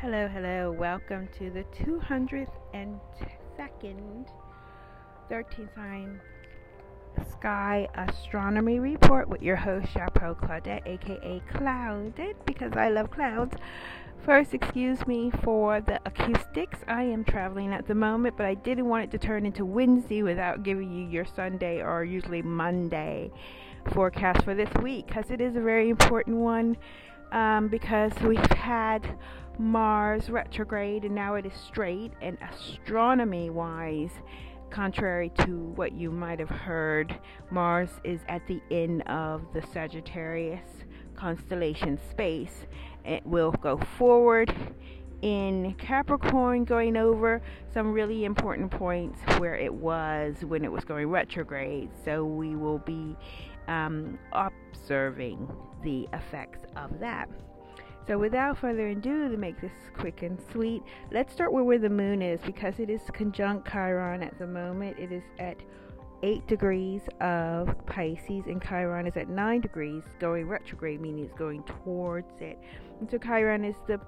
Hello, hello. Welcome to the 202nd 13 sign sky astronomy report with your host Chapeau Claudette, aka Clouded, because I love clouds. First, excuse me for the acoustics. I am traveling at the moment, but I didn't want it to turn into Wednesday without giving you your Sunday or usually Monday forecast for this week because it is a very important one um, because we've had Mars retrograde and now it is straight. And astronomy wise, contrary to what you might have heard, Mars is at the end of the Sagittarius constellation space. It will go forward in Capricorn, going over some really important points where it was when it was going retrograde. So we will be um, observing the effects of that. So, without further ado, to make this quick and sweet, let's start with where the moon is because it is conjunct Chiron at the moment. It is at 8 degrees of Pisces, and Chiron is at 9 degrees, going retrograde, meaning it's going towards it. And so, Chiron is the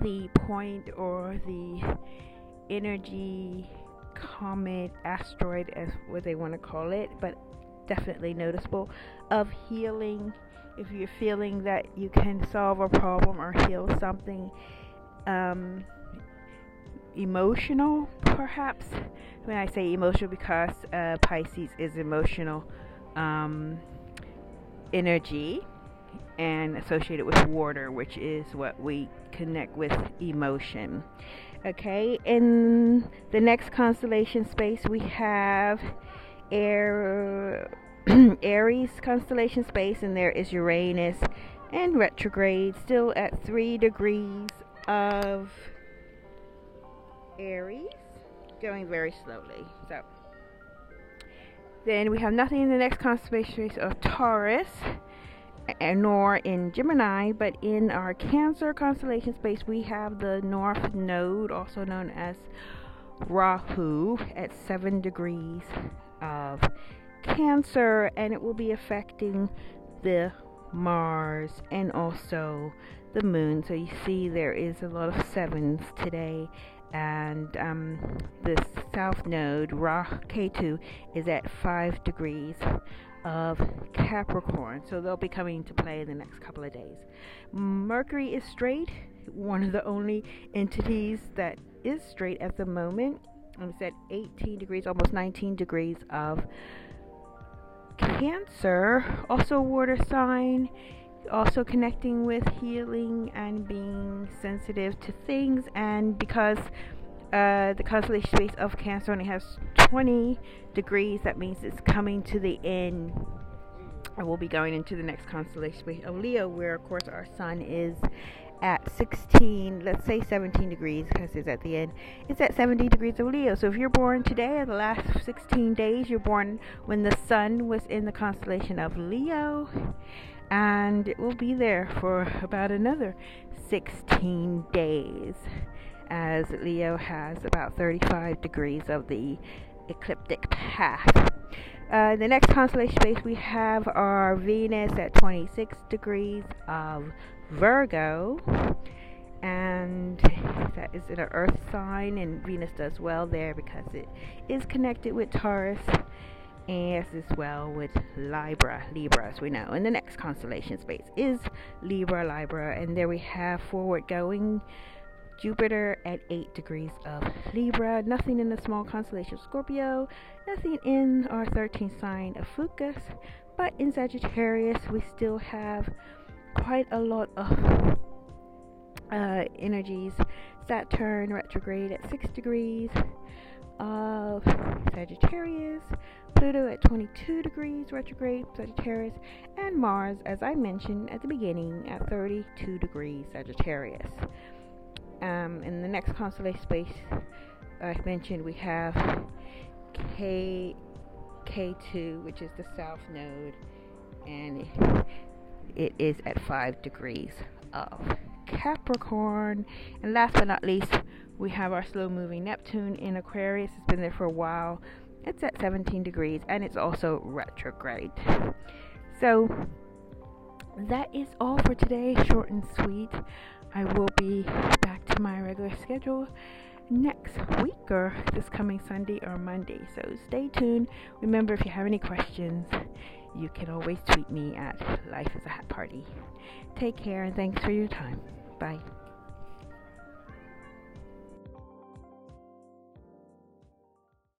the point or the energy comet asteroid as what they want to call it but definitely noticeable of healing if you're feeling that you can solve a problem or heal something um, emotional, perhaps. When I say emotional, because uh, Pisces is emotional um, energy and associated with water, which is what we connect with emotion. Okay, in the next constellation space, we have air Aries constellation space, and there is Uranus and retrograde, still at three degrees of Aries, going very slowly. So then we have nothing in the next constellation space of Taurus, And nor in Gemini, but in our Cancer constellation space, we have the North Node, also known as Rahu, at seven degrees of Cancer, and it will be affecting the Mars and also the Moon. So you see, there is a lot of sevens today, and um, the South Node, Ra Ketu, is at five degrees of Capricorn. So they'll be coming into play in the next couple of days. Mercury is straight, one of the only entities that is straight at the moment. It's at 18 degrees, almost 19 degrees of Cancer, also water sign, also connecting with healing and being sensitive to things. And because uh, the constellation space of Cancer only has 20 degrees, that means it's coming to the end. I will be going into the next constellation space of Leo, where of course our sun is at 16, let's say 17 degrees because it's at the end. It's at 70 degrees of Leo. So if you're born today or the last 16 days, you're born when the sun was in the constellation of Leo, and it will be there for about another 16 days as Leo has about 35 degrees of the ecliptic path. Uh, the next constellation space we have our Venus at 26 degrees of Virgo, and that is in an earth sign, and Venus does well there because it is connected with Taurus as as well with Libra, Libra as we know. And the next constellation space is Libra, Libra, and there we have forward going Jupiter at 8 degrees of Libra, nothing in the small constellation Scorpio, nothing in our 13th sign of Fucus, but in Sagittarius we still have quite a lot of uh, energies. Saturn retrograde at 6 degrees of Sagittarius, Pluto at 22 degrees retrograde Sagittarius, and Mars, as I mentioned at the beginning, at 32 degrees Sagittarius. Um, in the next constellation space, I've mentioned we have K Ketu, which is the south node, and it is at 5 degrees of Capricorn. And last but not least, we have our slow moving Neptune in Aquarius. It's been there for a while. It's at 17 degrees and it's also retrograde. So that is all for today, short and sweet. I will be regular schedule next week or this coming Sunday or Monday. So stay tuned. Remember, if you have any questions, you can always tweet me at Life is a Hat Party. Take care and thanks for your time. Bye.